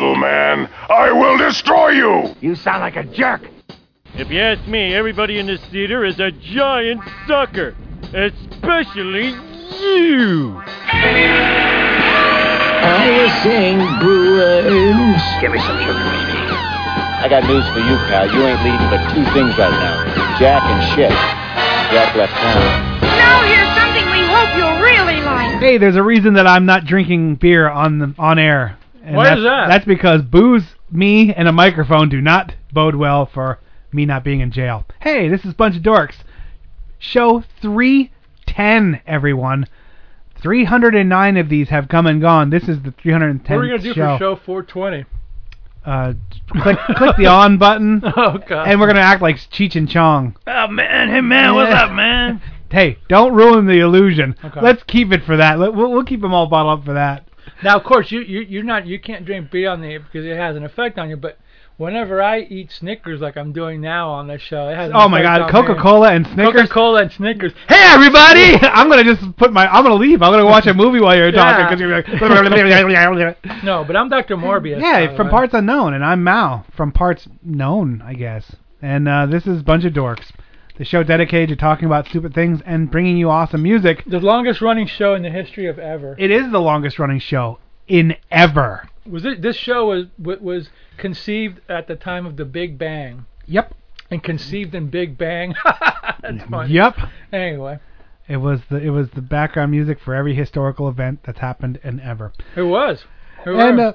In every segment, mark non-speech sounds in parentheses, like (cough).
little man. I will destroy you. You sound like a jerk. If you ask me, everybody in this theater is a giant sucker. Especially you. I was saying, Brewers. Give me some sugar, baby. I got news for you, pal. You ain't leading but two things right now Jack and shit. Jack left town. Now here's something we hope you'll really like. Hey, there's a reason that I'm not drinking beer on the on air. And Why is that? That's because booze, me, and a microphone do not bode well for me not being in jail. Hey, this is Bunch of Dorks. Show 310, everyone. 309 of these have come and gone. This is the 310th What are we gonna do show. for show 420? Uh, click click the on (laughs) button, Oh God. and we're gonna act like Cheech and Chong. Oh man, hey man, what's up, man? (laughs) Hey, don't ruin the illusion. Okay. Let's keep it for that. We'll, we'll keep them all bottled up for that. Now, of course, you you you're not you can't drink beer on the because it has an effect on you. But whenever I eat Snickers like I'm doing now on this show, it has. An Oh my God, Coca. Cola and Snickers. Coca-Cola and Snickers. Hey everybody! (laughs) I'm gonna just put my. I'm gonna leave. I'm gonna watch a movie while you're talking because you're like. (laughs) No, but I'm Dr. Morbius. yeah, from parts unknown, and I'm Mal from parts known, I guess. And uh, this is Bunch of Dorks, the show dedicated to talking about stupid things and bringing you awesome music. the longest running show in the history of ever. It is the longest running show in ever. Was it? This show was was conceived at the time of the Big Bang Yep. and conceived in Big Bang. (laughs) That's funny. Yep. Anyway, It was the it was the background music for every historical event that's happened in ever. it was. It and uh,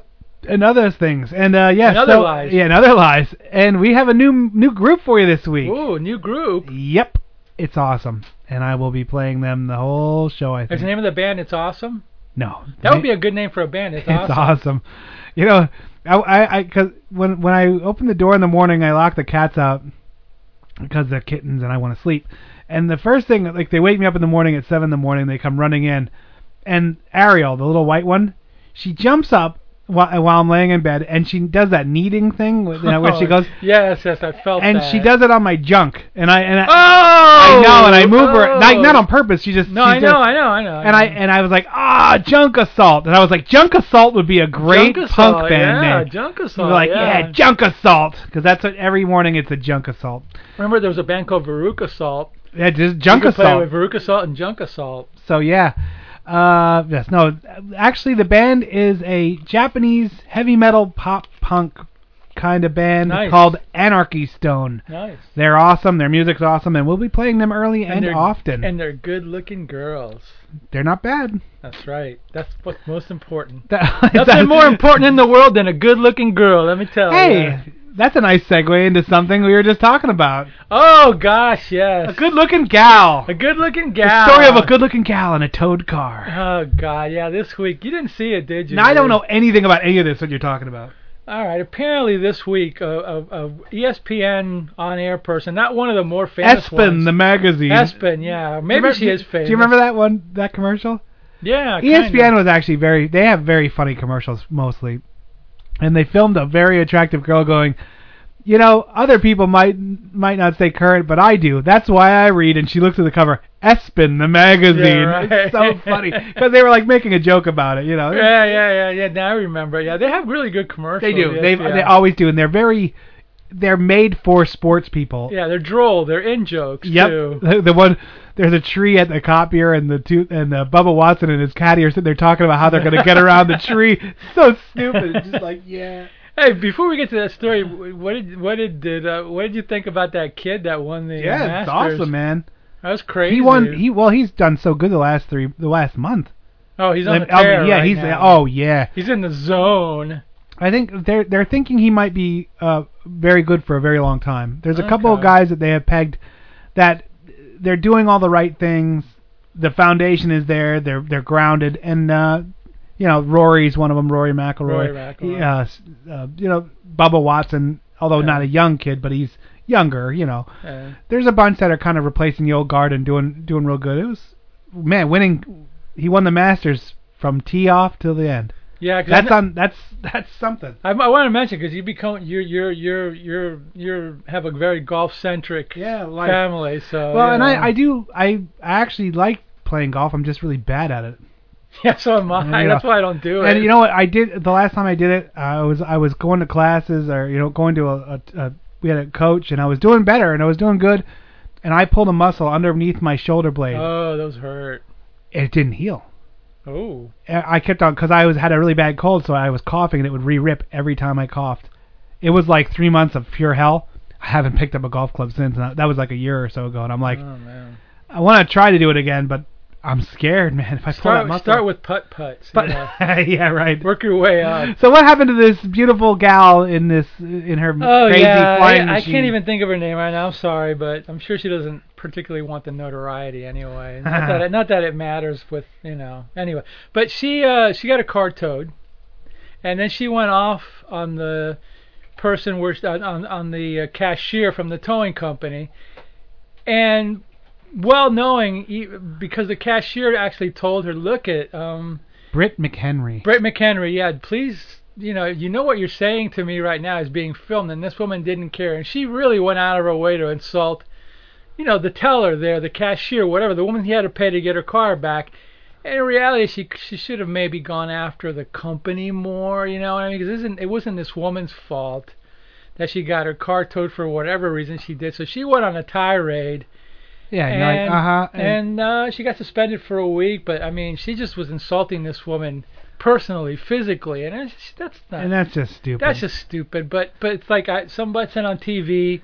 and other things. And uh, yeah, And other so, lies. Yeah, and other lies. And we have a new new group for you this week. Ooh, new group. Yep, it's awesome. And I will be playing them the whole show. I think. Is the name of the band? It's awesome. no, That would be a good name for a band. It's, It's awesome. awesome. You know, I I, I cause when when I open the door in the morning, I lock the cats out because they're kittens and I want to sleep. And the first thing, like they wake me up in the morning at seven in the morning, they come running in, and Ariel, the little white one, she jumps up while, while I'm laying in bed, and she does that kneading thing, you know, where she goes, Yes, yes, I felt and that. she does it on my junk, and I and I, Oh, I know, and I move her, like oh. not on purpose. She just No, she I know, just- I know, I know. and I and I was like, ah, Junk Assault, and I was like, Junk Assault would be a great Junk punk Assault, band yeah, name. Junk Assault. like, yeah. yeah, Junk Assault, because that's what every morning it's a Junk Assault. Remember, there was a band called Veruca Salt. Yeah, just Junk you could play with Veruca Salt and Junk Assault. So yeah, uh, yes, no, actually the band is a Japanese heavy metal pop punk kind of band Nice. called Anarchy Stone. Nice. They're awesome. Their music's awesome, and we'll be playing them early and, they're, often. And they're good-looking girls. They're not bad. That's right. That's what's most important. That- (laughs) Nothing more important in the world than a good-looking girl. Let me tell Hey, you. that's a nice segue into something we were just talking about. Oh gosh, yes. A good-looking gal. A good-looking gal. The gal. story of a good-looking gal in a towed car. Oh god, yeah. This week you didn't see it, did you? Now I don't know anything about any of this that you're talking about. All right. Apparently, this week, uh, a, a, a ESPN on-air person, not one of the more famous ESPN, ones. the magazine. ESPN, yeah. Maybe you she is famous. Do you remember that one, that commercial? Yeah. ESPN kinda. was actually very. They have very funny commercials mostly, and they filmed a very attractive girl going. You know, other people might might not stay current, but I do. That's why I read. And she looks at the cover, ESPN, the magazine. Yeah, right. It's so funny because they were like making a joke about it. You know, Yeah, yeah, yeah, yeah. Now I remember. Yeah, they have really good commercials. they do. They ESPN. they always do, and they're very. They're made for sports people. Yeah, they're droll. They're in jokes Yep. too. The, (laughs) the one there's a tree at the copier and the two and uh, Bubba Watson and his caddy are sitting there talking about how they're going to get around the tree. (laughs) So stupid. Just like yeah. Hey, before we get to that story, what did what did did uh, what did you think about that kid that won the Yeah, it's awesome, man. That was crazy. He won. He well, he's done so good the last three, the last month. oh, he's on Like, the tear yeah, right he's now. oh yeah. he's in the zone. I think they're they're thinking he might be uh very good for a very long time. There's a couple of guys that they have pegged that they're doing all the right things. The foundation is there. They're they're grounded, and uh, you know Rory's one of them. Rory McIlroy. Rory McIlroy. He, uh, uh, you know Bubba Watson, although Yeah. not a young kid, but he's younger. You know, Uh, there's a bunch that are kind of replacing the old guard and doing doing real good. It was man winning. He won the Masters from tee off till the end. yeah, 'cause That's on. That's that's something. I, I want to mention because you become you're you're you're you're you're have a very golf centric Yeah, like family. So well, and know. I I do I I actually like playing golf. I'm just really bad at it. (laughs) Yeah, so am I. Yeah. That's why I don't do it. And you know what? I did the last time I did it. Uh, I was I was going to classes or you know going to a, a, a we had a coach and I was doing better and I was doing good, and I pulled a muscle underneath my shoulder blade. oh, those hurt. it didn't heal. Oh. I kept on because I was had a really bad cold, so I was coughing and it would re-rip every time I coughed. It was like three months of pure hell. I haven't picked up a golf club since. And that- that was like a year or so ago, and I'm like, oh man. I want to try to do it again, but I'm scared, man. If I pull that Start muscle, start with putt putts. but (laughs) yeah, right. Work your way up. So what happened to this beautiful gal in this in her Oh crazy yeah, flying I, I machine? can't even think of her name right now. I'm sorry, but I'm sure she doesn't particularly want the notoriety anyway. Not that (laughs) it, not that it matters with you know. Anyway, but she uh she got a car towed, and then she went off on the person where on on, on the uh, cashier from the towing company, and well knowing because the cashier actually told her, look at um Britt McHenry. Brett McHenry, yeah, please, you know, you know what you're saying to me right now is being filmed, and this woman didn't care, and she really went out of her way to insult, you know, the teller there, the cashier, whatever, the woman he had to pay to get her car back. And in reality, she she should have maybe gone after the company more, you know what I mean? Because it wasn't this woman's fault that she got her car towed for whatever reason she did. So she went on a tirade yeah, and, like, uh huh. and uh, she got suspended for a week. But I mean, she just was insulting this woman personally, physically, and that's not. and that's just stupid. that's just stupid. But but it's like I, somebody said on TV,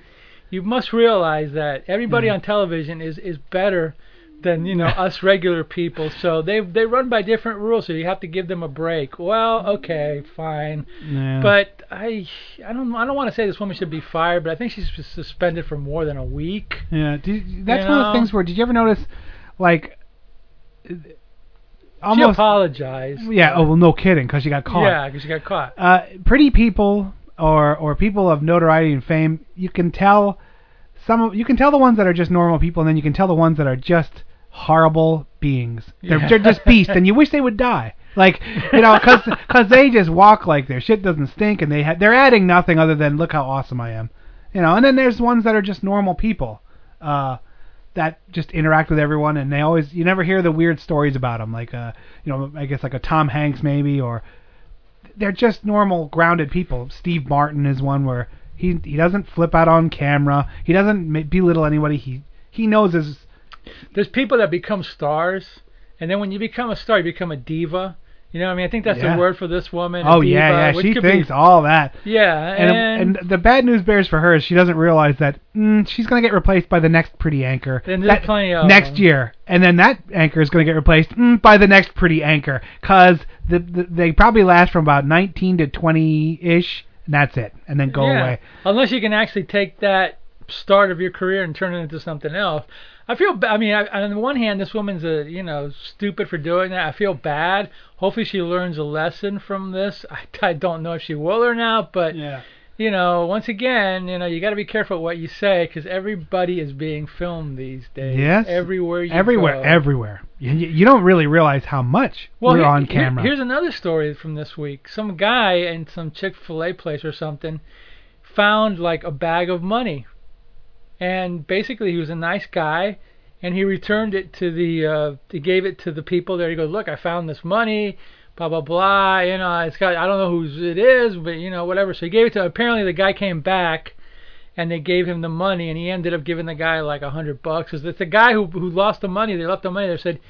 you must realize that everybody Mm. on television is is better than you know us regular people. So they they run by different rules. So you have to give them a break. Well, okay, fine. Yeah. But I I don't I don't want to say this woman should be fired, but I think she's suspended for more than a week. yeah, did, that's You one of those things where did you ever notice, like, almost she apologized. yeah. Oh well, no kidding, because she got caught. Yeah, because she got caught. uh, pretty people or or people of notoriety and fame, you can tell some of you can tell the ones that are just normal people, and then you can tell the ones that are just horrible beings. They're, Yeah. they're just (laughs) beasts, and you wish they would die. Like you know, because cause they just walk like their shit doesn't stink, and they ha- they're adding nothing other than look how awesome I am. You know, and then there's ones that are just normal people. Uh, that just interact with everyone, and they always you never hear the weird stories about them, like uh, you know, I guess like a Tom Hanks maybe, or they're just normal, grounded people. Steve Martin is one where he he doesn't flip out on camera, he doesn't belittle anybody. He he knows his There's people that become stars, and then when you become a star, you become a diva. You know what I mean? I think that's Yeah. the word for this woman. oh diva, yeah yeah which she thinks Be, all that. yeah, And, and the bad news bears for her is she doesn't realize that mm, she's gonna get replaced by the next pretty anchor And there's that- plenty of next year, and then that anchor is gonna get replaced mm, by the next pretty anchor, cause the, the they probably last from about 19 to 20 ish, and that's it, and then go yeah. away. Unless you can actually take that start of your career and turn it into something else. I feel. ba- I mean, I, on the one hand, this woman's a you know stupid for doing that. I feel bad. Hopefully, she learns a lesson from this. (laughs) I, I don't know if she will or not, but Yeah. you know, once again, you know, you got to be careful what you say because everybody is being filmed these days. Yes. Everywhere you everywhere, go. everywhere. You, you you don't really realize how much Well, we're here- on here- camera. here's another story from this week. Some guy in some Chick Fil A place or something found like a bag of money, and basically he was a nice guy, and he returned it to the uh, he gave it to the people there. He goes, look, I found this money. Blah blah blah. You know, it's got I don't know whose it is, but you know whatever. So he gave it to. Apparently the guy came back, and they gave him the money, and he ended up giving the guy like a hundred bucks. it's the guy who who lost the money. They left the money. They said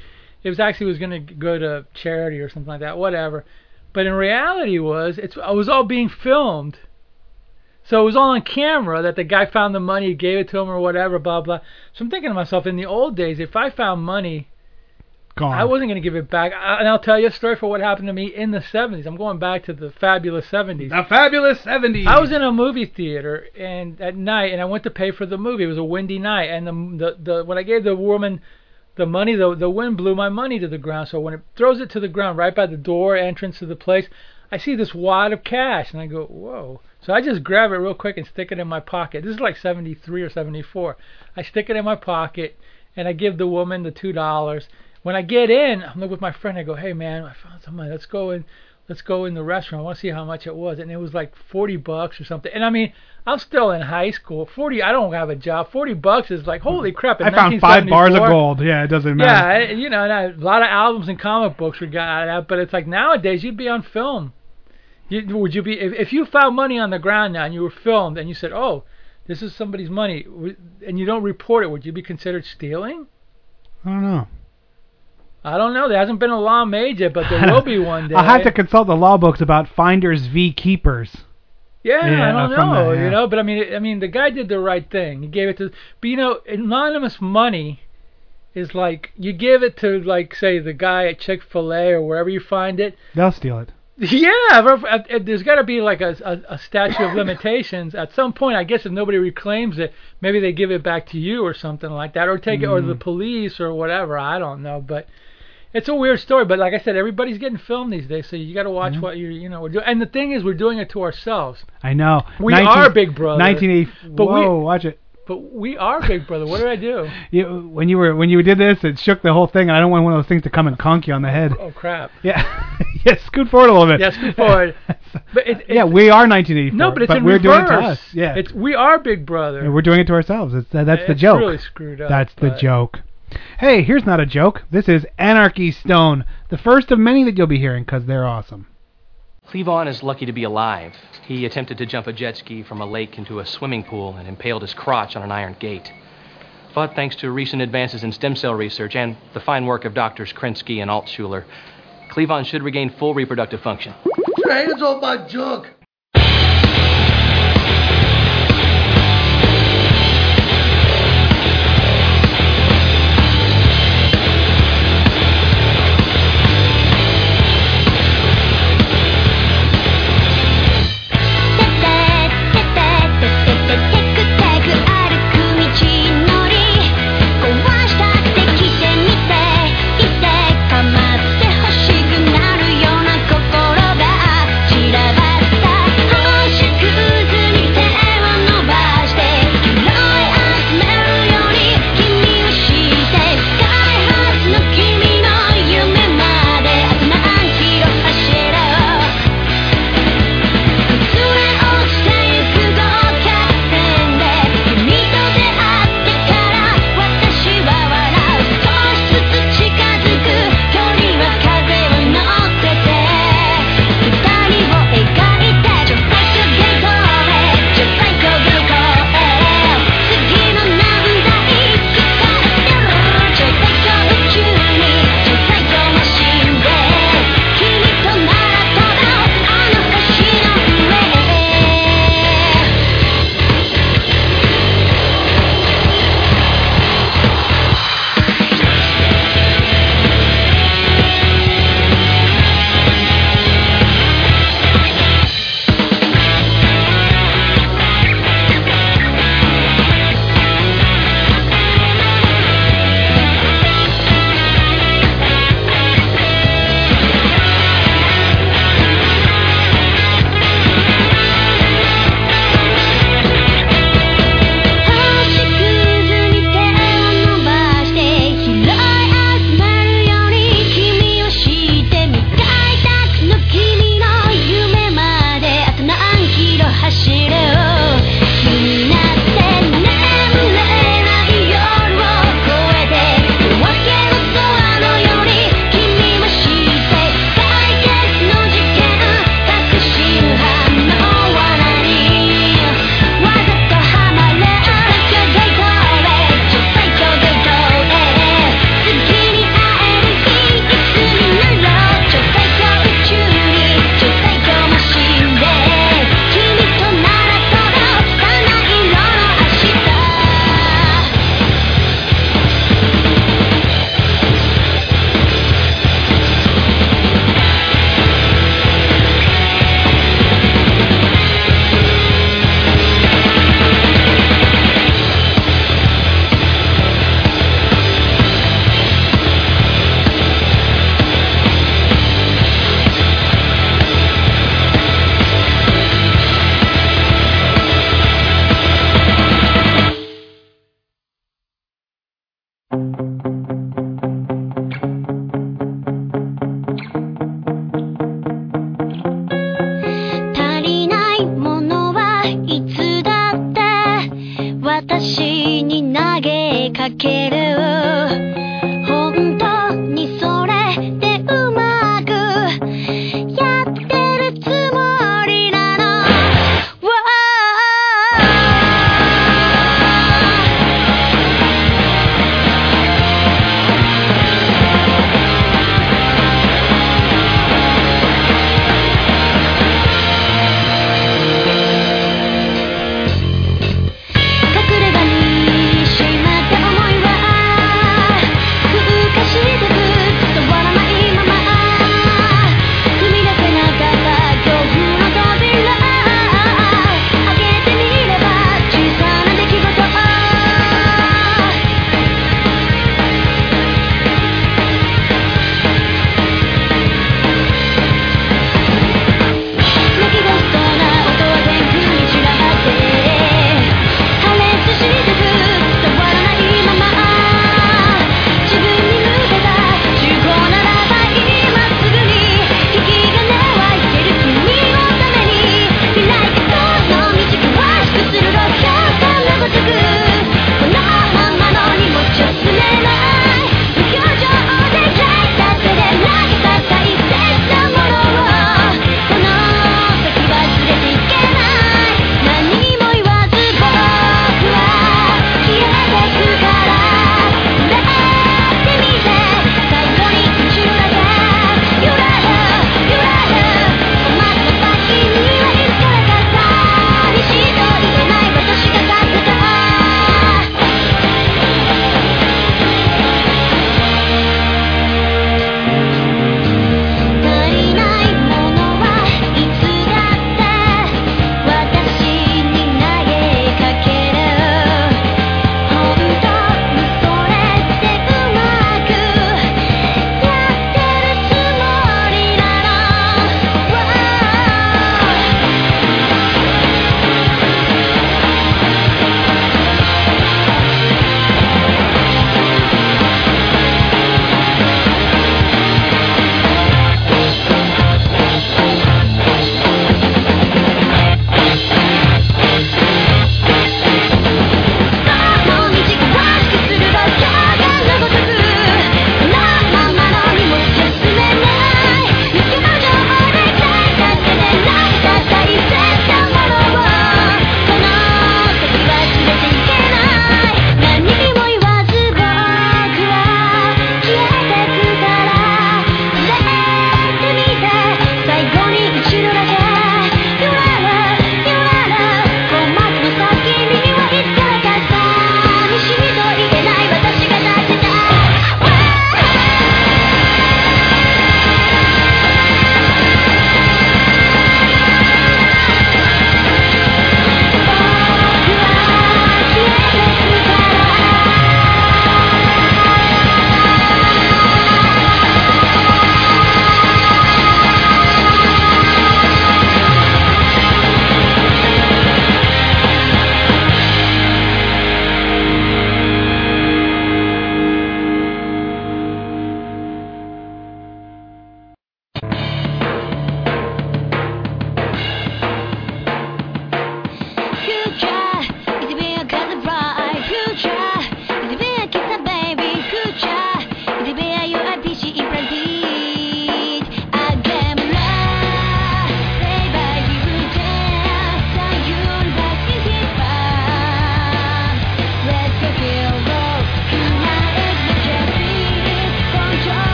it was actually was going to go to charity or something like that, whatever. But in reality, was it's it was all being filmed. So it was all on camera that the guy found the money, gave it to him or whatever, blah blah. So I'm thinking to myself, in the old days, if I found money, Gone. I wasn't going to give it back. I, and I'll tell you a story for what happened to me in the 70s. I'm going back to the fabulous 70s. the fabulous 70s. I was in a movie theater and at night, and I went to pay for the movie. It was a windy night, and the the, the when I gave the woman the money, the the wind blew my money to the ground. So when it throws it to the ground right by the door entrance to the place, I see this wad of cash, and I go, whoa. So I just grab it real quick and stick it in my pocket. This is like 73 or 74. I stick it in my pocket, and I give the woman the two dollars. When I get in, I'm with my friend. I go, hey man, I found some money. Let's go and let's go in the restaurant. I want to see how much it was, and it was like forty bucks or something. And I mean, I'm still in high school. Forty, I don't have a job. Forty bucks is like holy crap. In I found five bars of gold. Yeah, it doesn't Yeah, matter. I- you know, and I, a lot of albums and comic books were got out of that, but it's like nowadays you'd be on film. You, would you be if, if you found money on the ground now and you were filmed and you said, "Oh, this is somebody's money," and you don't report it, would you be considered stealing? I don't know. I don't know. There hasn't been a law made yet, but there will be (laughs) one day. I'll have to consult the law books about finders v keepers. Yeah, Yeah, I don't know. that, yeah. You know, but I mean, I mean, the guy did the right thing. He gave it to, but you know, anonymous money is like you give it to like say the guy at Chick Fil A or wherever you find it. They'll steal it. Yeah, if- if- uh, uh, there's got to be like a, a, a statute of (coughs) limitations at some point. I guess if nobody reclaims it, maybe they give it back to you or something like that, or take it, or Mm. the mm-hmm. police or whatever. I don't know, but it's a weird story. But like I said, everybody's getting filmed these days, so you got to watch mm-hmm. what you you know we're doing. And the thing is, we're doing it to ourselves. I know. We are Big Brother. 1980. But we- Whoa, watch it. But we are Big Brother. What did I do? (laughs) You, when you were when you did this, it shook the whole thing, and I don't want one of those things to come and conk you on the head. Oh crap! (laughs) Yeah, (laughs) yeah. Scoot forward a little bit. Yeah, scoot forward. But it, it, yeah, we are 1984. no, but it's in we're reverse. doing it to us. Yeah, it's we are Big Brother. Yeah, we're doing it to ourselves. It's, uh, that's the It's joke. really screwed up, That's the joke. Hey, here's not a joke. This is Anarchy Stone, the first of many that you'll be hearing because they're awesome. Cleavon is lucky to be alive. He attempted to jump a jet ski from a lake into a swimming pool and impaled his crotch on an iron gate. But thanks to recent advances in stem cell research and the fine work of doctors Krinsky and Altschuler, Cleavon should regain full reproductive function. Your hands off my junk!「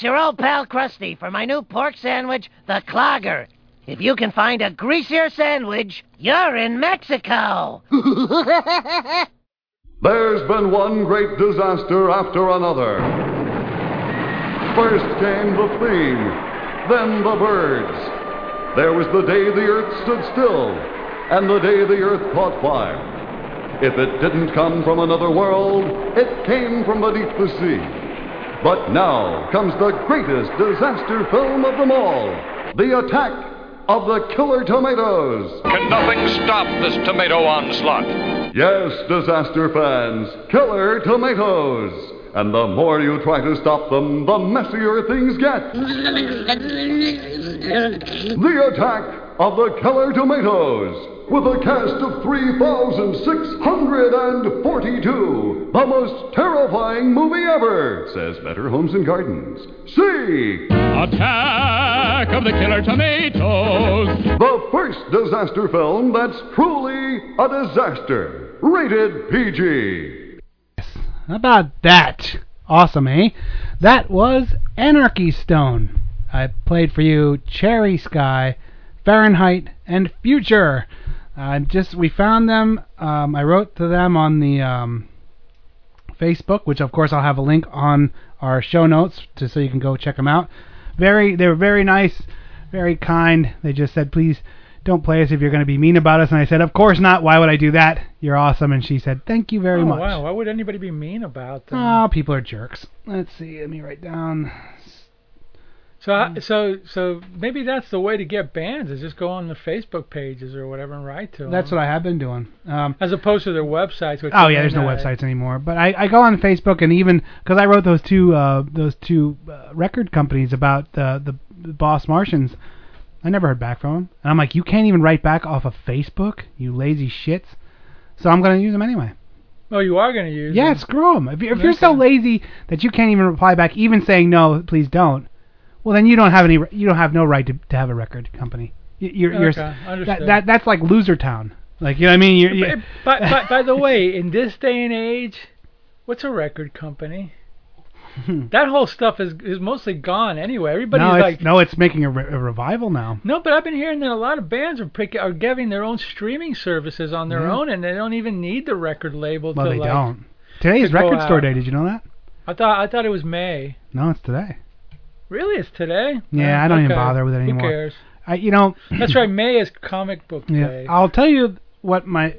it's your old pal Krusty for my new pork sandwich, the Clogger. If you can find a greasier sandwich, you're in Mexico. (laughs) There's been one great disaster after another. First came the theme, then the birds. There was the day the earth stood still, and the day the earth caught fire. If it didn't come from another world, it came from beneath the sea. But now comes the greatest disaster film of them all The Attack of the Killer Tomatoes. Can nothing stop this tomato onslaught? Yes, disaster fans, Killer Tomatoes. And the more you try to stop them, the messier things get. (laughs) The Attack of the Killer Tomatoes. With a cast of 3,642. The most terrifying movie ever, says Better Homes and Gardens. See! Attack of the Killer Tomatoes. The first disaster film that's truly a disaster. Rated PG. How about that? Awesome, eh? That was Anarchy Stone. I played for you Cherry Sky, Fahrenheit, and Future. Uh, just we found them. Um, I wrote to them on the um, Facebook, which of course I'll have a link on our show notes, to, so you can go check them out. Very, they were very nice, very kind. They just said, please don't play us if you're going to be mean about us. And I said, of course not. Why would I do that? You're awesome. And she said, thank you very oh, much. wow. Why would anybody be mean about them? Oh, people are jerks. Let's see. Let me write down. So, I- so, so maybe that's the way to get bands is just go on the Facebook pages or whatever and write to them. That's what I have been doing. Um, As opposed to their websites. Which Oh yeah, there's no websites anymore. But I, I go on Facebook and even because I wrote those two uh, those two uh, record companies about the, the the Boss Martians, I never heard back from them. And I'm like, you can't even write back off of Facebook, you lazy shits. So I'm gonna use them anyway. Oh, you are going to use. Yeah, them. screw them. If, if you're so lazy that you can't even reply back, even saying no, please don't. Well, then you don't have any. You don't have no right to, to have a record company. You- You're, you're, Okay, that, that that's like loser town. Like you know what I mean? You're, you But, but by the (laughs) way, in this day and age, what's a record company? Hmm. that whole stuff is is mostly gone anyway. Everybody's no, it's, like, no, it's making a, re- a revival now. no, but I've been hearing that a lot of bands are pick, are giving their own streaming services on their Yeah. own, and they don't even need the record label Well, to they like. don't. Today's to record store out. day. Did you know that? I thought I thought it was May. No, it's today. Really, it's today? Yeah, Uh, I don't even okay. bother with it anymore. Who cares? I, you know. That's right. May is comic book day. Yeah. I'll tell you what my.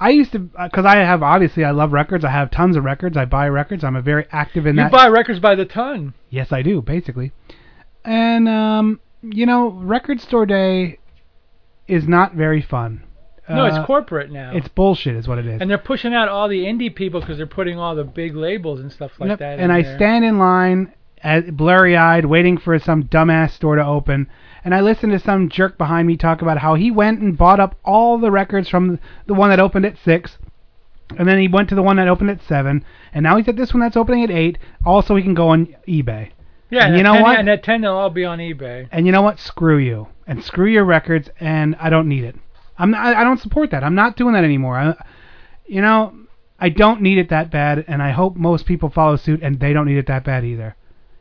I used to, because I have obviously I love records. I have tons of records. I buy records. I'm a very active in that you that. buy records by the ton. Yes, I do, basically. And um, you know, record store day is not very fun. No, it's Uh, corporate now. It's bullshit, is what it is. and they're pushing out all the indie people because they're putting all the big labels and stuff like Yep, that. And in I there. stand in line, blurry eyed, waiting for some dumbass store to open. And I listened to some jerk behind me talk about how he went and bought up all the records from the one that opened at 6. And then he went to the one that opened at 7. And now he's at this one that's opening at 8. Also, he can go on eBay. Yeah, and and you know 10, what? And at ten, they'll all be on eBay. And you know what? Screw you. And screw your records. And I don't need it. I'm not, I don't support that. I'm not doing that anymore. I, you know, I don't need it that bad, and I hope most people follow suit, and they don't need it that bad either.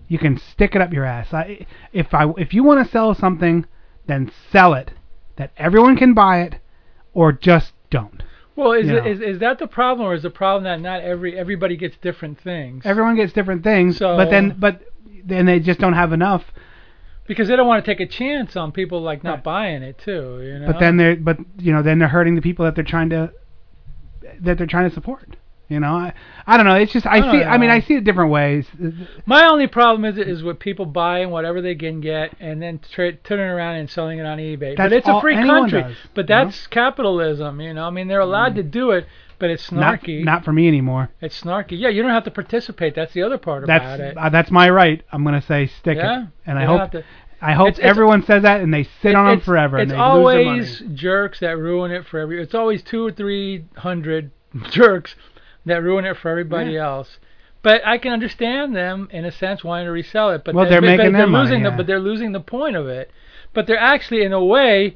You can stick it up your ass. I, if I if you want to sell something, then sell it, that everyone can buy it, or just don't. Well, is, it, is is that the problem, or is the problem that not every everybody gets different things? Everyone gets different things, So- but then but then they just don't have enough. Because they don't want to take a chance on people like not buying it too. You know. But then they're but you know then they're hurting the people that they're trying to that they're trying to support. You know, I I don't know. It's just I, I see. I mean. I see it different ways. My only problem is is with people buying whatever they can get and then tra- turning around and selling it on eBay. but That's it's a free country. does, but you know? that's capitalism. You know, I mean, they're allowed to do it, but it's snarky. not for me anymore. it's snarky. Yeah, you don't have to participate. That's the other part That's about it. uh, that's my right. I'm gonna say stick Yeah, it, and I hope to- I hope It's- it's- everyone says that and they sit on them forever It's and they lose their money. always jerks that ruin it for every. It's always two or three hundred (laughs) jerks that ruin it for everybody Yeah. else. But I can understand them in a sense wanting to resell it. But Well, they- they're making they're their money, losing the, but they're losing the point of it. But they're actually in a way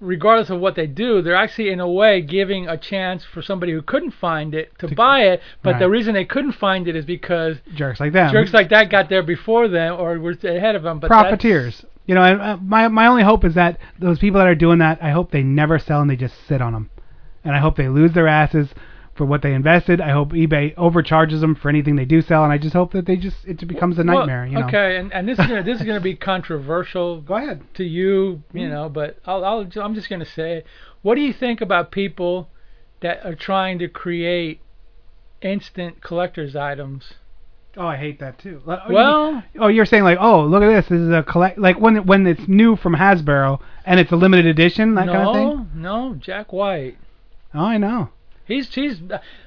regardless of what they do, they're actually in a way giving a chance for somebody who couldn't find it to, buy it. But the reason they couldn't find it is because Jerks like them. jerks like that got there before them or were ahead of them. But profiteers. You know, and uh, my my only hope is that those people that are doing that, I hope they never sell and they just sit on them, and I hope they lose their asses for what they invested. I hope eBay overcharges them for anything they do sell, and I just hope that they just it becomes a Well, nightmare. you know. Okay, and, and this is gonna, this is going to be (laughs) controversial. Go ahead. To you, you Mm. know, but I'll, I'll I'm just going to say, what do you think about people that are trying to create instant collector's items? Oh, I hate that too. Oh, Well- oh, you're saying like, oh, look at this. This is a collect like when when it's new from Hasbro and it's a limited edition, that no, kind of thing. No, no, Jack White. Oh, I know. He's he's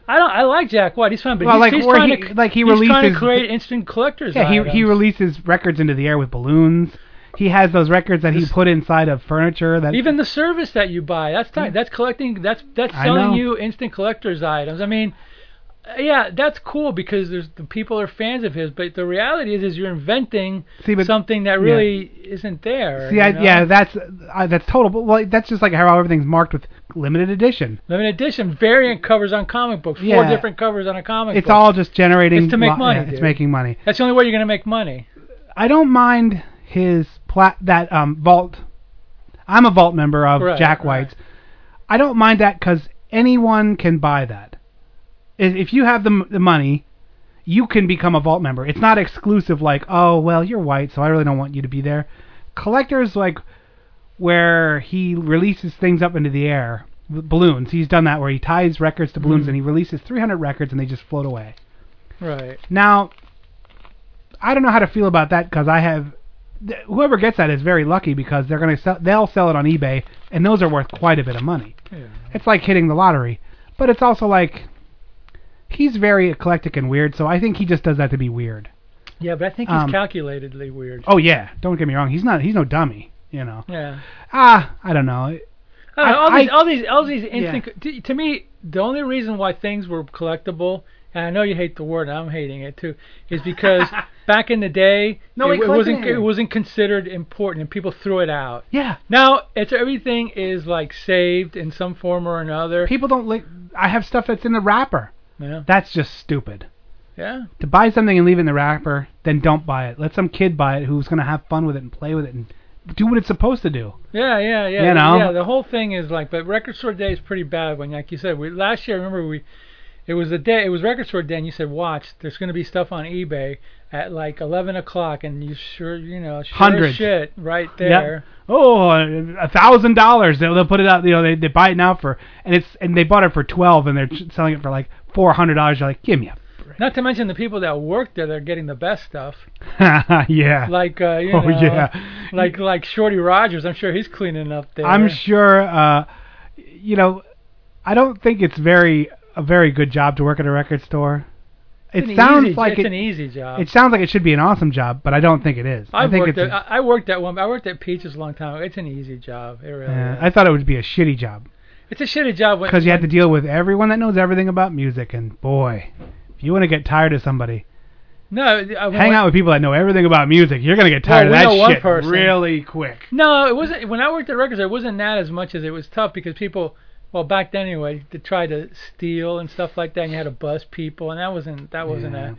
I don't I like Jack White. He's fun, but Well, he's, like, he's trying he- to like, he he's trying releases- to create instant collector's Yeah, he items. he releases records into the air with balloons. He has those records that he put inside of furniture. That Even the service that you buy, that's ti- that's collecting, that's that's selling you instant collector's items. I mean, yeah, that's cool because there's the people are fans of his, but the reality is, is you're inventing See, but- something that yeah. really isn't there. See, I, know? yeah, that's uh, that's total. But well, that's just like how everything's marked with limited edition. Limited edition variant covers on comic books, four different covers on a comic book. It's book. all just generating. It's to make lo- money. yeah, it's making money. That's the only way you're gonna make money. I don't mind his plat that um vault. I'm a vault member of Right, Jack right. White's. I don't mind that because anyone can buy that. If if you have the the money, you can become a vault member. It's not exclusive like, oh well, you're white, so I really don't want you to be there. Collectors like where he releases things up into the air, balloons. He's done that where he ties records to balloons Mhm. and he releases 300 records and they just float away. Right. Now, I don't know how to feel about that because I have th- whoever gets that is very lucky because they're gonna sell they'll sell it on eBay and those are worth quite a bit of money. Yeah. It's like hitting the lottery, but it's also like he's very eclectic and weird, so I think he just does that to be weird. Yeah, but I think he's Um, calculatedly weird. Oh yeah, don't get me wrong, he's not he's no dummy, you know. Yeah. Ah, I don't know. I all I- these, all these, all these Yeah. instant. To, to me, the only reason why things were collectible, and I know you hate the word, and I'm hating it too, is because (laughs) back in the day, No, it, it wasn't, it. it wasn't considered important, and people threw it out. Yeah. Now it's everything is like saved in some form or another. People don't like. I have stuff that's in the wrapper. Yeah. That's just stupid. Yeah. To buy something and leave it in the wrapper, then don't buy it. Let some kid buy it who's gonna have fun with it and play with it and do what it's supposed to do. Yeah, yeah, yeah. You know? Yeah, the whole thing is like, but Record Store Day is pretty bad when, like you said, we last year. Remember we, it was the day, it was Record Store Day, and you said, watch, there's going to be stuff on eBay at like 11 o'clock, and you sure, you know, sure Hundreds. shit right Yep. there. Oh, a thousand dollars. They'll they'll put it out. You know, they they buy it now for and it's and they bought it for twelve and they're selling it for like four hundred dollars. You're like, give me Not to mention the people that work there, they're getting the best stuff. (laughs) yeah. Like, uh, you Oh, know, yeah. like like Shorty Rogers. I'm sure he's cleaning up there. I'm sure. uh You know, I don't think it's very a very good job to work at a record store. It sounds easy- like it's it, an easy job. It sounds like it should be an awesome job, but I don't think it is. I I've think worked it's. at, a- I I worked at one. I worked at Peaches a long time ago. It's an easy job. It really yeah, is. I thought it would be a shitty job It's a shitty job because you have to deal with everyone that knows everything about music, and boy, if you want to get tired of somebody, no. Uh, I, hang out with people that know everything about music. You're gonna get tired Well, we of that shit person. really quick. No, it wasn't. When I worked at records, it wasn't that as much as it was tough because people, well, back then anyway, to try to steal and stuff like that, and you had to bust people, and that wasn't that wasn't Yeah. a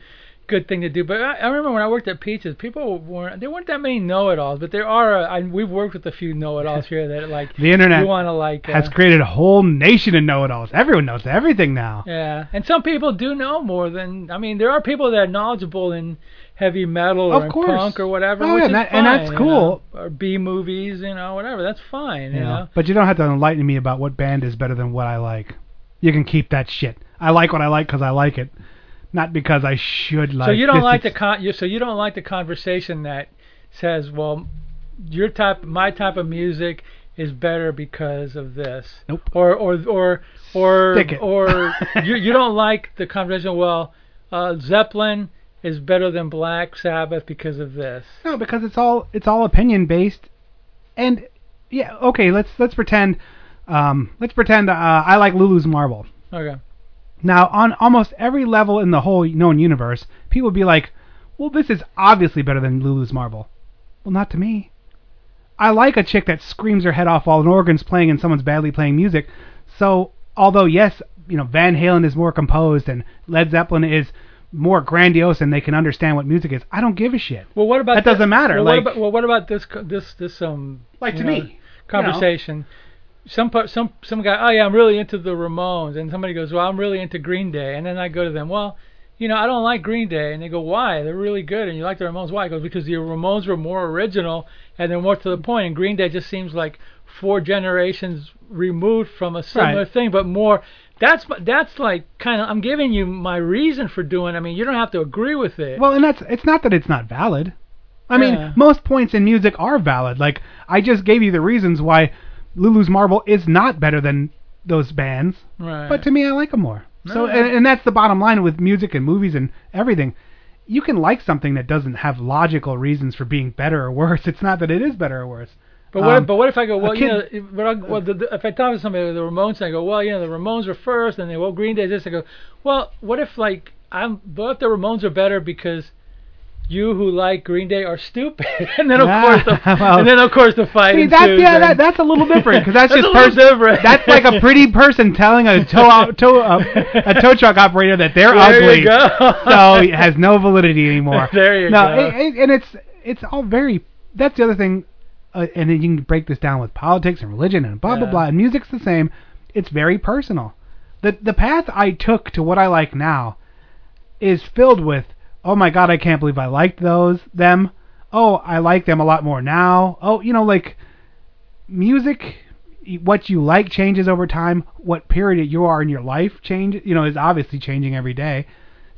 good thing to do. But I, I remember when I worked at Peaches, people weren't there weren't that many know-it-alls, but there are. Uh, I, we've worked with a few know-it-alls here that like (laughs) The internet you want to like uh, has created a whole nation of know-it-alls. Everyone knows everything now. Yeah, and some people do know more than. I mean, there are people that are knowledgeable in heavy metal or punk or whatever, Oh, yeah, and that- fine, and that's you cool. know, or B movies, you know, whatever. That's fine, you You know, know. But you don't have to enlighten me about what band is better than what I like. You can keep that shit. I like what I like because I like it, not because I should like. so you don't this like the con- you, so you don't like the conversation that says, well, your type, my type of music is better because of this. Nope. Or or or or or (laughs) you you don't like the conversation. Well, uh, Zeppelin is better than Black Sabbath because of this. No, because it's all it's all opinion based, and yeah, okay. Let's let's pretend, um, let's pretend uh, I like Lulu's Marble. Okay. Now, on almost every level in the whole known universe, people would be like, "Well, this is obviously better than Lulu's Marble." Well, not to me. I like a chick that screams her head off while an organ's playing and someone's badly playing music. So although yes, you know Van Halen is more composed and Led Zeppelin is more grandiose and they can understand what music is, I don't give a shit. Well, what about that? Doesn't matter. Well, like what about, well, what about this this this um Like to know, me, conversation? Some part, some some guy, oh yeah, I'm really into the Ramones, and somebody goes, well, I'm really into Green Day, and then I go to them, well, you know, I don't like Green Day, and they go, why? They're really good, and you like the Ramones, why? I go, because the Ramones were more original and they're more to the point, and Green Day just seems like four generations removed from a similar Right. thing, but more. That's that's like kind of I'm giving you my reason for doing. I mean, you don't have to agree with it. Well, and that's it's not that it's not valid. I mean, Yeah. most points in music are valid. Like I just gave you the reasons why Lulu's Marble is not better than those bands. Right. But to me, I like them more. So, Right. and, and that's the bottom line with music and movies and everything. You can like something that doesn't have logical reasons for being better or worse. It's not that it is better or worse. But what? Um, if, but what if I go? Well, you know, if, but I, well, the, the, if I talk to somebody, the Ramones, and I go, well, you know, the Ramones were first, and they well, Green Day this. I go, well, what if like I'm? What if the Ramones are better because you who like Green Day are stupid? (laughs) and then of course, the, (laughs) well, and then of course the fight See, that's ensues, yeah, that, that's a little different because that's, (laughs) That's just a pers- different. That's like a pretty person telling a tow tow uh, a tow truck operator that they're There you ugly, go. so it has no validity anymore. There you no, go. it- it- and it's it's all very. That's the other thing, uh, and then you can break this down with politics and religion and blah blah Yeah. blah. And music's the same. It's very personal. The the path I took to what I like now is filled with oh my god I can't believe I liked those them oh I like them a lot more now oh you know like music what you like changes over time what period you are in your life change you know is obviously changing every day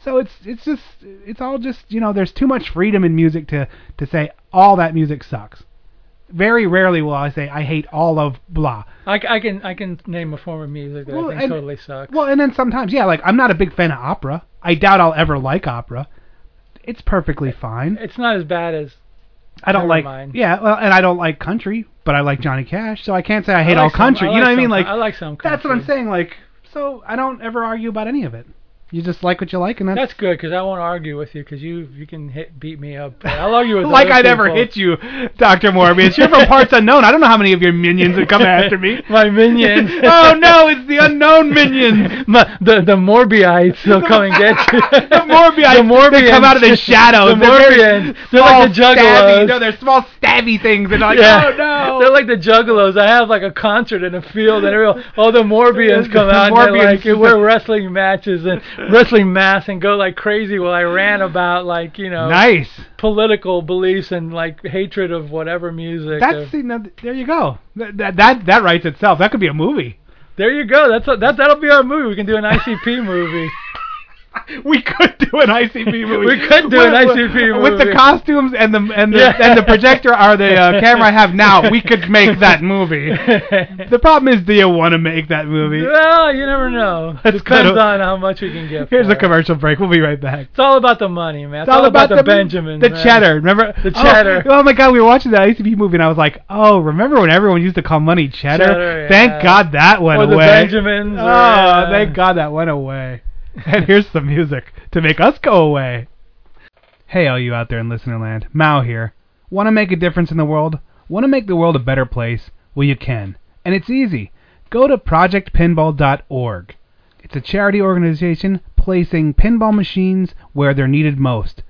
so it's it's just it's all just you know there's too much freedom in music to to say all that music sucks very rarely will I say I hate all of blah I, I can I can name a form of music that Well, I think and- totally sucks. well, and then sometimes, yeah, like I'm not a big fan of opera. I doubt I'll ever like opera. It's perfectly fine. It's not as bad as I don't like, mind. yeah, well, and I don't like country, but I like Johnny Cash, so I can't say I hate I all like some- country. I you know like what I mean? Like I like some That's what I'm saying. Like, so I don't ever argue about any of it. You just like what you like, and that's, That's good because I won't argue with you because you you can hit beat me up. But I'll argue with (laughs) like other I never hit you, Doctor Morbius. You're from parts unknown. I don't know how many of your minions would come after me. (laughs) My minions. (laughs) oh no, it's the unknown minions. My, the the Morbiites come and get you. the Morbiites. The Morbians. They come out of the shadows. The Morbians. They're like the stabby- juggalos. No, they're small stabby things. And like, yeah. oh no. They're like the juggalos. I have like a concert in a field and everyone, all the Morbians come The out and they're like Morbians. wear wrestling matches and wrestling masks and go like crazy while I ran about like you know Nice. political beliefs and like hatred of whatever music. That's see, now, there you go. That, that that that writes itself. That could be a movie. there you go. That's a, that that'll be our movie. We can do an ICP (laughs) movie. (laughs) We could do an ICP movie. We could do an ICP movie with the costumes and the and the Yeah. and the projector or the uh, (laughs) camera I have now. We could make that movie. (laughs) The problem is, do you want to make that movie? well, you never know. Let's Depends on how much we can get. Here's a it. commercial break. We'll be right back. It's all about the money, man. It's, It's all about, the, Benjamins. the man. cheddar. Remember The Oh, cheddar. Oh, my God, we were watching that ICP movie, and I was like, oh, remember when everyone used to call money cheddar? Cheddar, Thank yeah. God that went Or the away. Benjamins, Oh, uh, thank God that went away. (laughs) and here's some music to make us go away. Hey, all you out there in listener land, Mao here. Want to make a difference in the world? Want to make the world a better place? Well, you can, and it's easy. Go to projectpinball.org. It's a charity organization placing pinball machines where they're needed most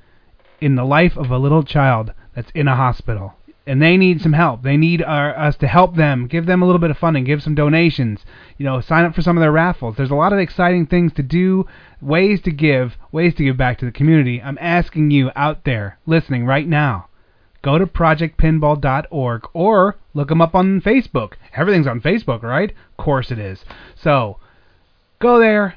in the life of a little child that's in a hospital. And they need some help. They need our, us to help them, give them a little bit of funding, give some donations, you know, sign up for some of their raffles. There's a lot of exciting things to do, ways to give, ways to give back to the community. I'm asking you out there listening right now. Go to projectpinball.org or look them up on Facebook. Everything's on Facebook, right? Of course it is. So, go there,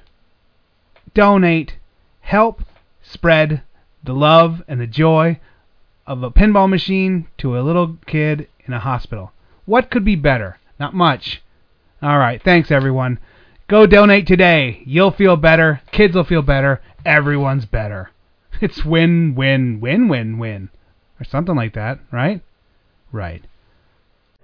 donate, help spread the love and the joy of a pinball machine to a little kid in a hospital. What could be better? Not much. All right, thanks everyone. Go donate today. You'll feel better. Kids will feel better. Everyone's better. (laughs) It's win, win, win, win, win. Or something like that, right? Right.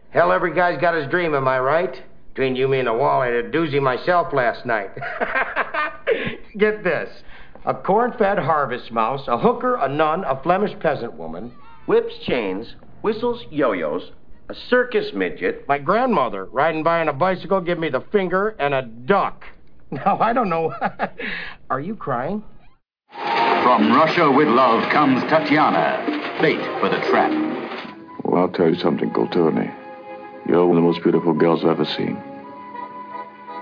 Hell, every guy's got his dream, am I right? Between you, me, and the wall, I had a doozy myself last night. (laughs) Get this. A corn-fed harvest mouse, a hooker, a nun, a Flemish peasant woman, whips, chains, whistles, yo-yos, a circus midget, my grandmother riding by on a bicycle, give me the finger, and a duck. (laughs) Now, I don't know. (laughs) Are you crying? From Russia with love comes Tatiana, bait for the trap. Well, I'll tell you something, Kulturni. You're one of the most beautiful girls I've ever seen.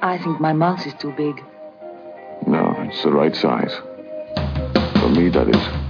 I think my mouth is too big. No, it's the right size. Me, that is.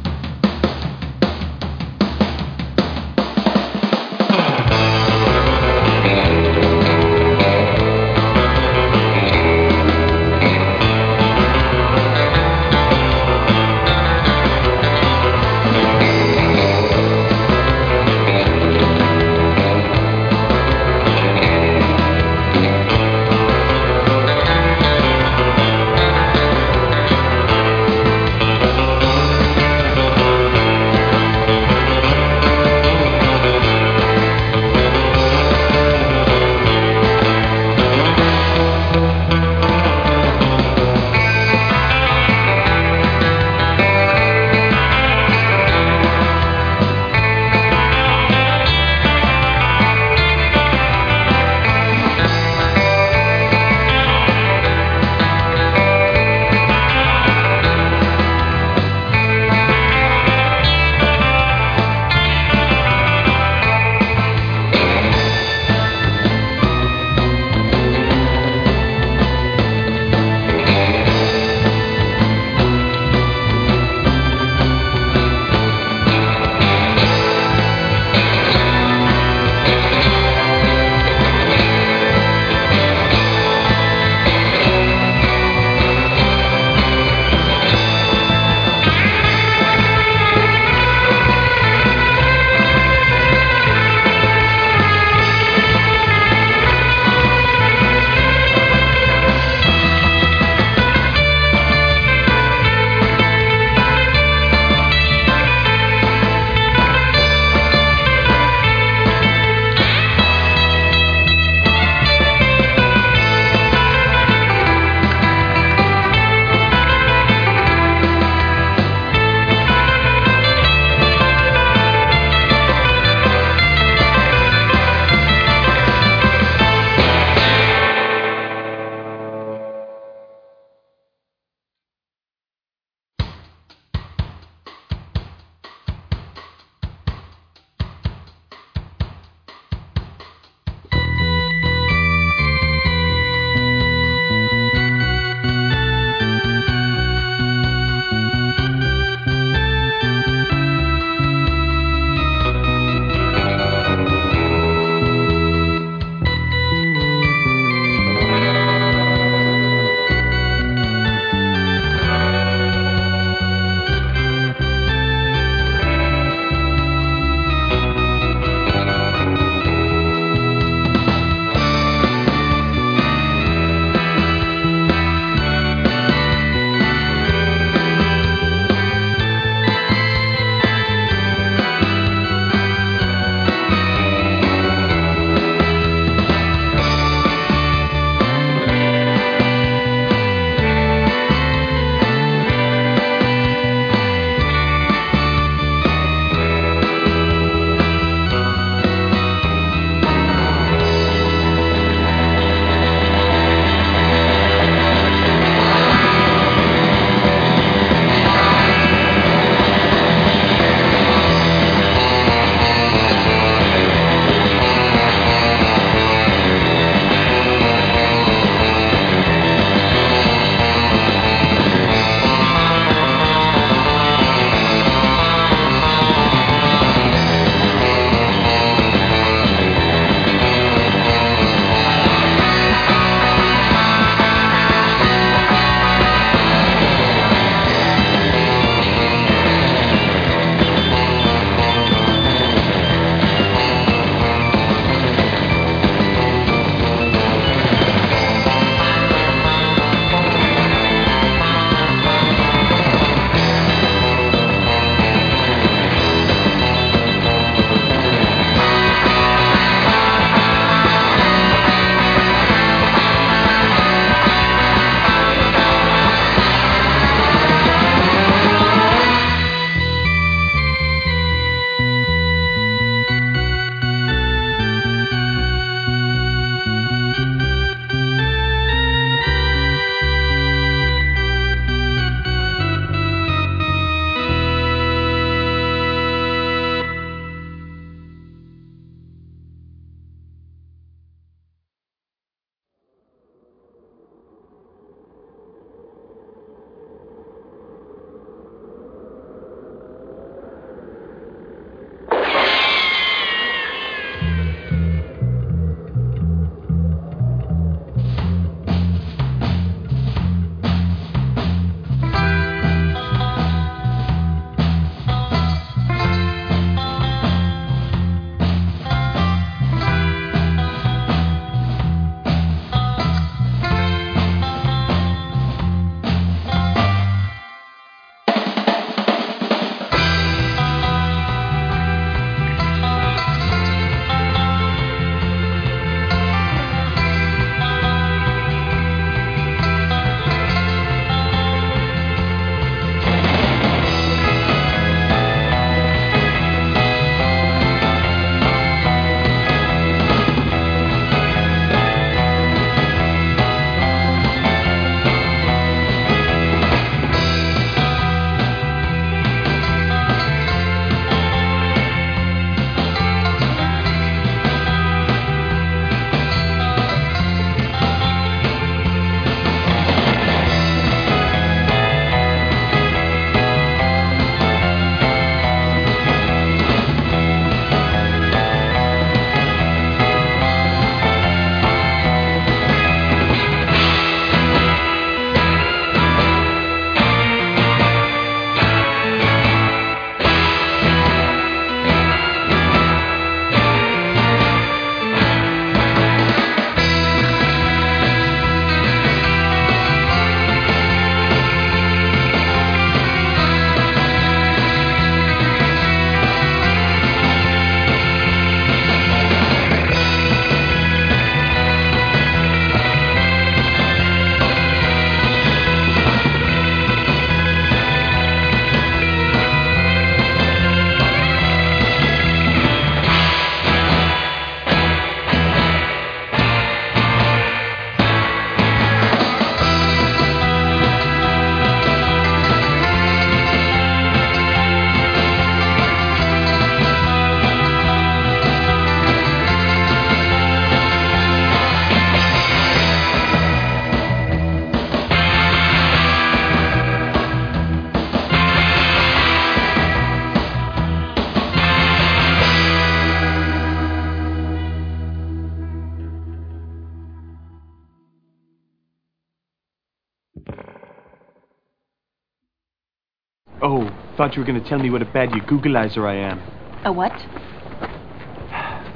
Thought you were going to tell me what a bad Yagoogleizer I am. A what?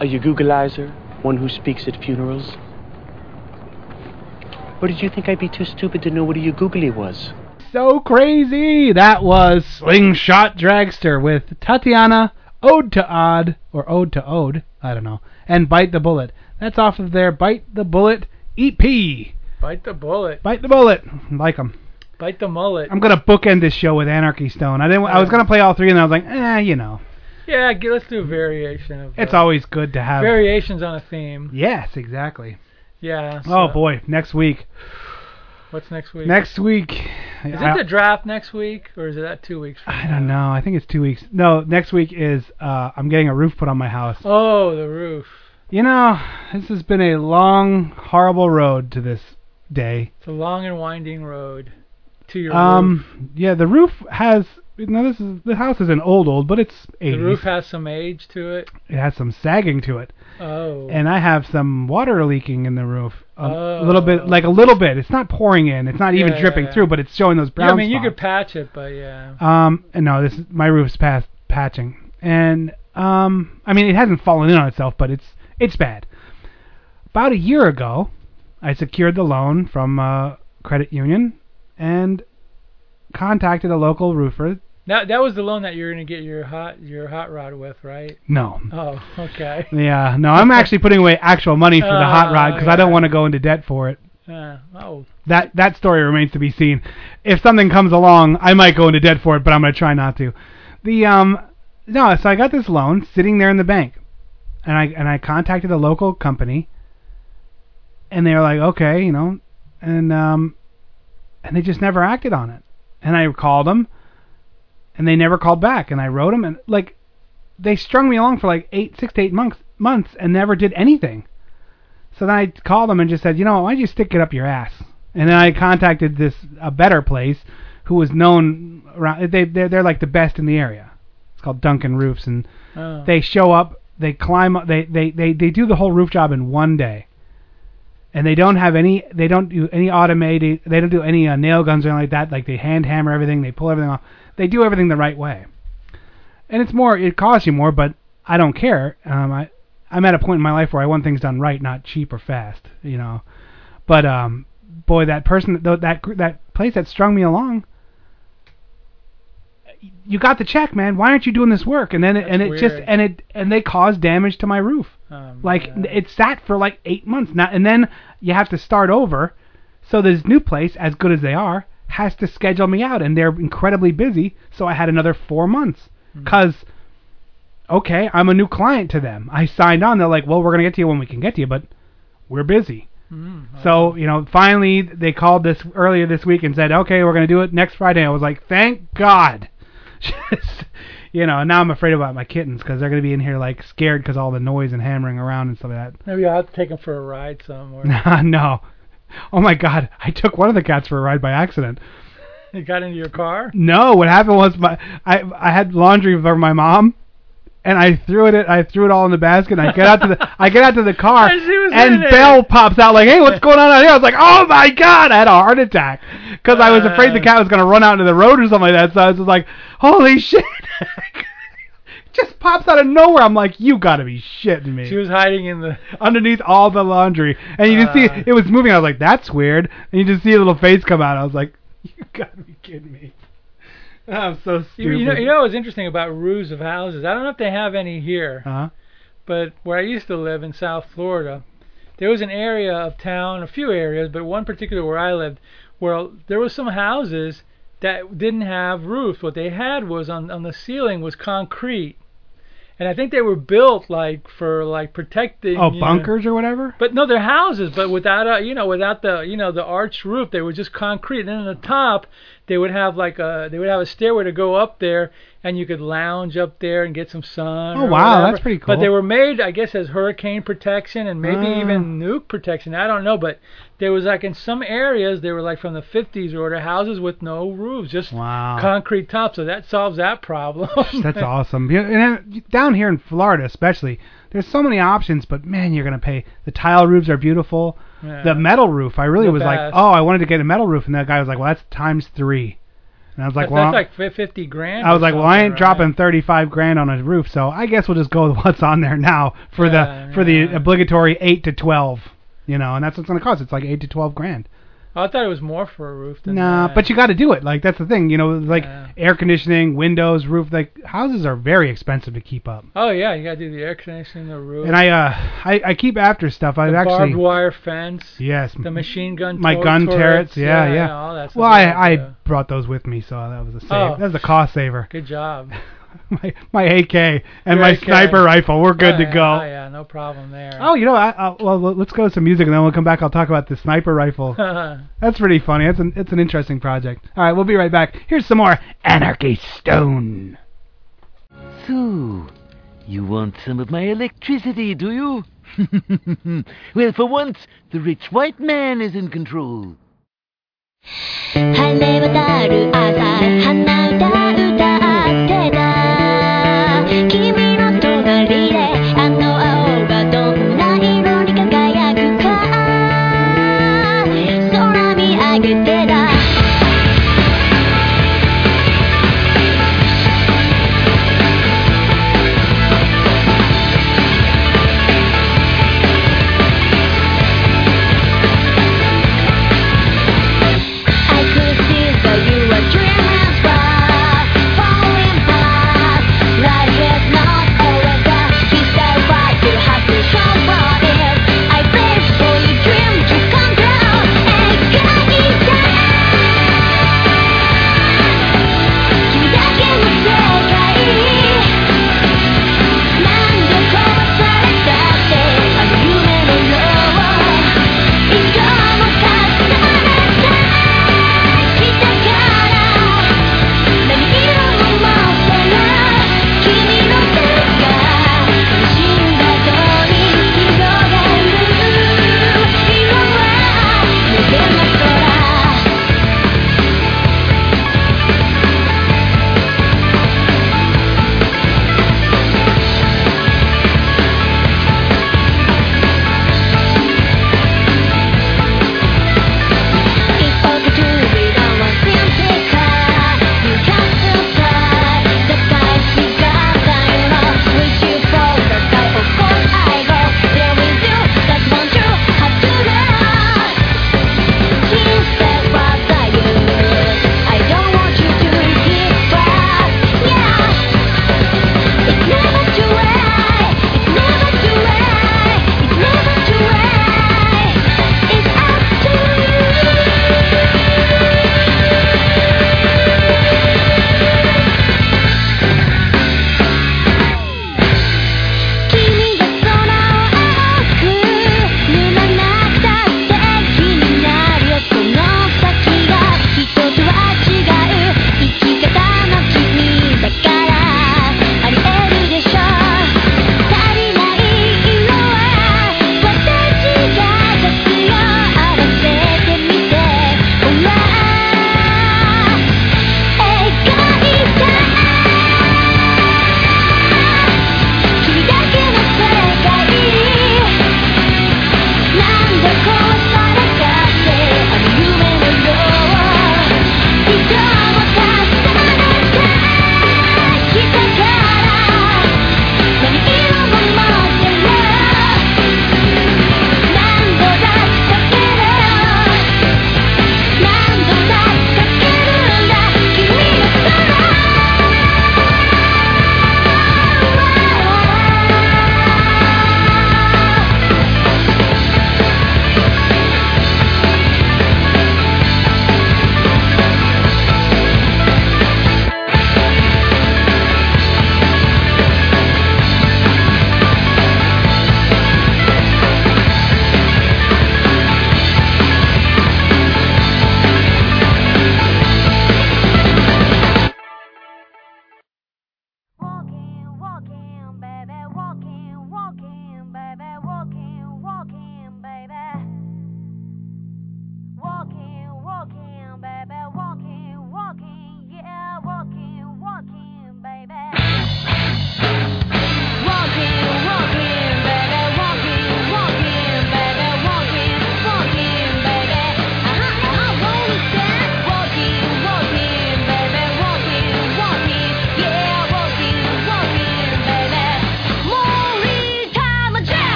A Yagoogleizer? One who speaks at funerals? Or did you think I'd be too stupid to know what a Yagoogly was? So crazy! That was Slingshot Dragster with Tatiana, Ode to Odd, or Ode to Ode, I don't know, and Bite the Bullet. That's off of their Bite the Bullet EP. Bite the bullet. Bite the Bullet. Like 'em. Bite the mullet. I'm gonna bookend this show with Anarchy Stone. I didn't. I was gonna play all three, and I was like, eh, you know, Yeah, g- let's do a variation of. it's uh, always good to have. variations on a theme. Yes, exactly. Yeah. Oh boy, next week. What's next week? Next week. Is I, it the draft next week, or is it that two weeks? From I don't know. I think it's two weeks. No, next week is uh, I'm getting a roof put on my house. Oh, the roof. You know, this has been a long, horrible road to this day. It's a long and winding road to your roof. Um, yeah, the roof has. No, this is the house isn't old, old, but it's 80s. The roof has some age to it. it has some sagging to it, Oh. and I have some water leaking in the roof. A, Oh. little bit, like a little bit. It's not pouring in. It's not even Yeah, dripping yeah. through, but it's showing those brown yeah, I mean, you could patch it, but yeah. Um, and no, this is my roof's past patching, and um, I mean it hasn't fallen in on itself, but it's it's bad. About a year ago, I secured the loan from a credit union and contacted a local roofer. That that was the loan that you're gonna get your hot your hot rod with, right? No. Oh, okay. (laughs) Yeah, no, I'm actually putting away actual money for the hot rod because I don't want to go into debt for it. Uh, oh, That that story remains to be seen. If something comes along, I might go into debt for it, but I'm gonna try not to. The um no, so I got this loan sitting there in the bank, and I and I contacted a local company, and they were like, okay, you know, and um, and they just never acted on it. And I called them, and they never called back. And I wrote them, and like, they strung me along for like eight, six to eight months, months, and never did anything. So then I called them and just said, you know, why don't you stick it up your ass? And then I contacted this a better place, who was known around. They they're, they're like the best in the area. It's called Duncan Roofs, and Oh. they show up, they climb up, they, they they they do the whole roof job in one day. And they don't have any, they don't do any automated, they don't do any uh, nail guns or anything like that. Like they hand hammer everything, they pull everything off. They do everything the right way. And it's more, it costs you more, but I don't care. Um, I I'm at a point in my life where I want things done right, not cheap or fast, you know. But um, boy, that person, that that that place that strung me along, you got the check, man. Why aren't you doing this work? And then it, and it just and it and they caused damage to my roof. Um, like it sat for like eight months now, and then you have to start over. So this new place, as good as they are, has to schedule me out, and they're incredibly busy. So I had another four months because okay, I'm a new client to them. I signed on. They're like, well, we're gonna get to you when we can get to you, but we're busy. Mm, So you know, finally they called this earlier this week and said, okay, we're gonna do it next Friday. I was like, thank God. (laughs) Just, you know, and now I'm afraid about my kittens because they're gonna be in here like scared because all the noise and hammering around and stuff like that. maybe I'll have to take them for a ride somewhere. that. (laughs) Ah, no. Oh my God! I took one of the cats for a ride by accident. (laughs) it got into your car. No, what happened was my I I had laundry for my mom, and I threw it I threw it all in the basket. And I get out to the I get out to the car, (laughs) And and. Belle pops out like, "Hey, what's going on out here?" I was like, "Oh my God!" I had a heart attack because I was afraid the cat was gonna run out into the road or something like that. So I was just like, "Holy shit!" (laughs) Just pops out of nowhere. I'm like, "You gotta be shitting me!" She was hiding in the. underneath all the laundry, and you just see Uh. it was moving. I was like, "That's weird," and you just see a little face come out. I was like, "You gotta be kidding me!" (laughs) I'm so You, stupid. you know, you know what's interesting about roofs of houses? I don't know if they have any here, Huh? but where I used to live in South Florida, there was an area of town, a few areas, but one particular where I lived, where there was some houses that didn't have roofs. What they had was on on the ceiling was concrete, and I think they were built like for like protecting. Oh, you know- bunkers or whatever. But no, they're houses, but without a, you know, without the, you know, the arched roof. They were just concrete. And then on the top, they would have like a, they would have a stairway to go up there, and you could lounge up there and get some sun. Oh, wow, whatever. that's pretty cool. But they were made, I guess, as hurricane protection and maybe Ah. even nuke protection. I don't know, but there was like in some areas they were like from the 50s or the houses with no roofs, just Wow. concrete tops. So that solves that problem. That's (laughs) awesome. And down here in Florida, especially, there's so many options. But man, you're gonna pay. The tile roofs are beautiful. Yeah. The metal roof, I really The was like, best. oh, I wanted to get a metal roof, and that guy was like, well, that's times three. And I was like, that's, well, that's like fi- 50 grand. I was like, well, I ain't something, dropping 35 grand on a roof, so I guess we'll just go with (laughs) what's on there now for the for the obligatory 8 to 12, you know, and that's what's going to cost. It's like 8 to 12 grand. I thought it was more for a roof than Nah, that. but you got to do it. Like that's the thing, you know, like air conditioning, windows, roof. Like houses are very expensive to keep up. Oh yeah, you gotta do the air conditioning, the roof. And I uh I, I keep after stuff. I've the actually barbed wire fence. Yes. The machine gun. my tor- gun turrets. Yeah, yeah. all that well, I I brought those with me, so that was a save. Oh. That was a cost saver. Good job. (laughs) (laughs) my my AK and Your my AK. sniper rifle. We're good Oh, to yeah, go. Oh yeah, no problem there. Oh, you know, I, I, well, let's go to some music, and then we'll come back. I'll talk about the sniper rifle. (laughs) That's pretty funny. It's an it's an interesting project. All right, we'll be right back. Here's some more Anarchy Stone. So, you want some of my electricity, do you? (laughs) well, for once, the rich white man is in control. 晴れ渡る朝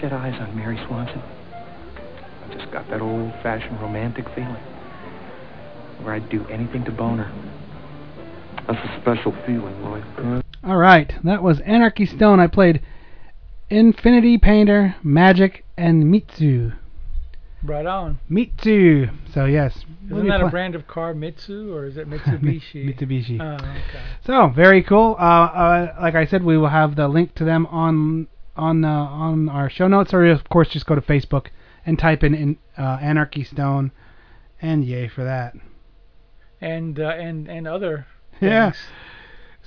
Set eyes on Mary Swanson, I just got that old-fashioned romantic feeling where I'd do anything to bone her. That's a special feeling, Lloyd. All right, that was Anarchy Stone. I played Infinity Painter, Magic, and Mitsu. Right on. Mitsu. So yes. Isn't be that a brand of car, Mitsu, or is it (laughs) Mitsubishi? Mitsubishi. Oh, okay. So very cool. Uh, uh, like I said, we will have the link to them on on uh, on our show notes, or of course just go to Facebook and type in, in uh, Anarchy Stone, and yay for that. And uh, and and other. (laughs) Yeah.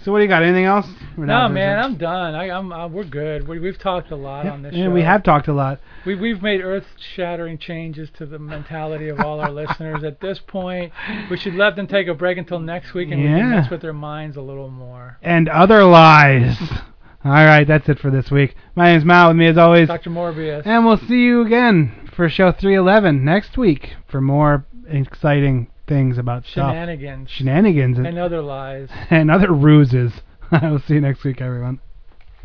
So what do you got? Anything else? We're No, man, I'm done. I, I'm, i we're good. We, we've talked a lot Yeah, on this yeah, show. we have talked a lot. We, we've made earth-shattering changes to the mentality of all our (laughs) listeners. At this point, we should let them take a break until next week, and we can Yeah. mess with their minds a little more. And other lies. All right, that's it for this week. My name's Mal. With me as always, Dr. Morbius. And we'll see you again for show 311 next week for more exciting things about stuff. Shenanigans. Shenanigans. And other lies. (laughs) and other ruses. (laughs) I will see you next week, everyone.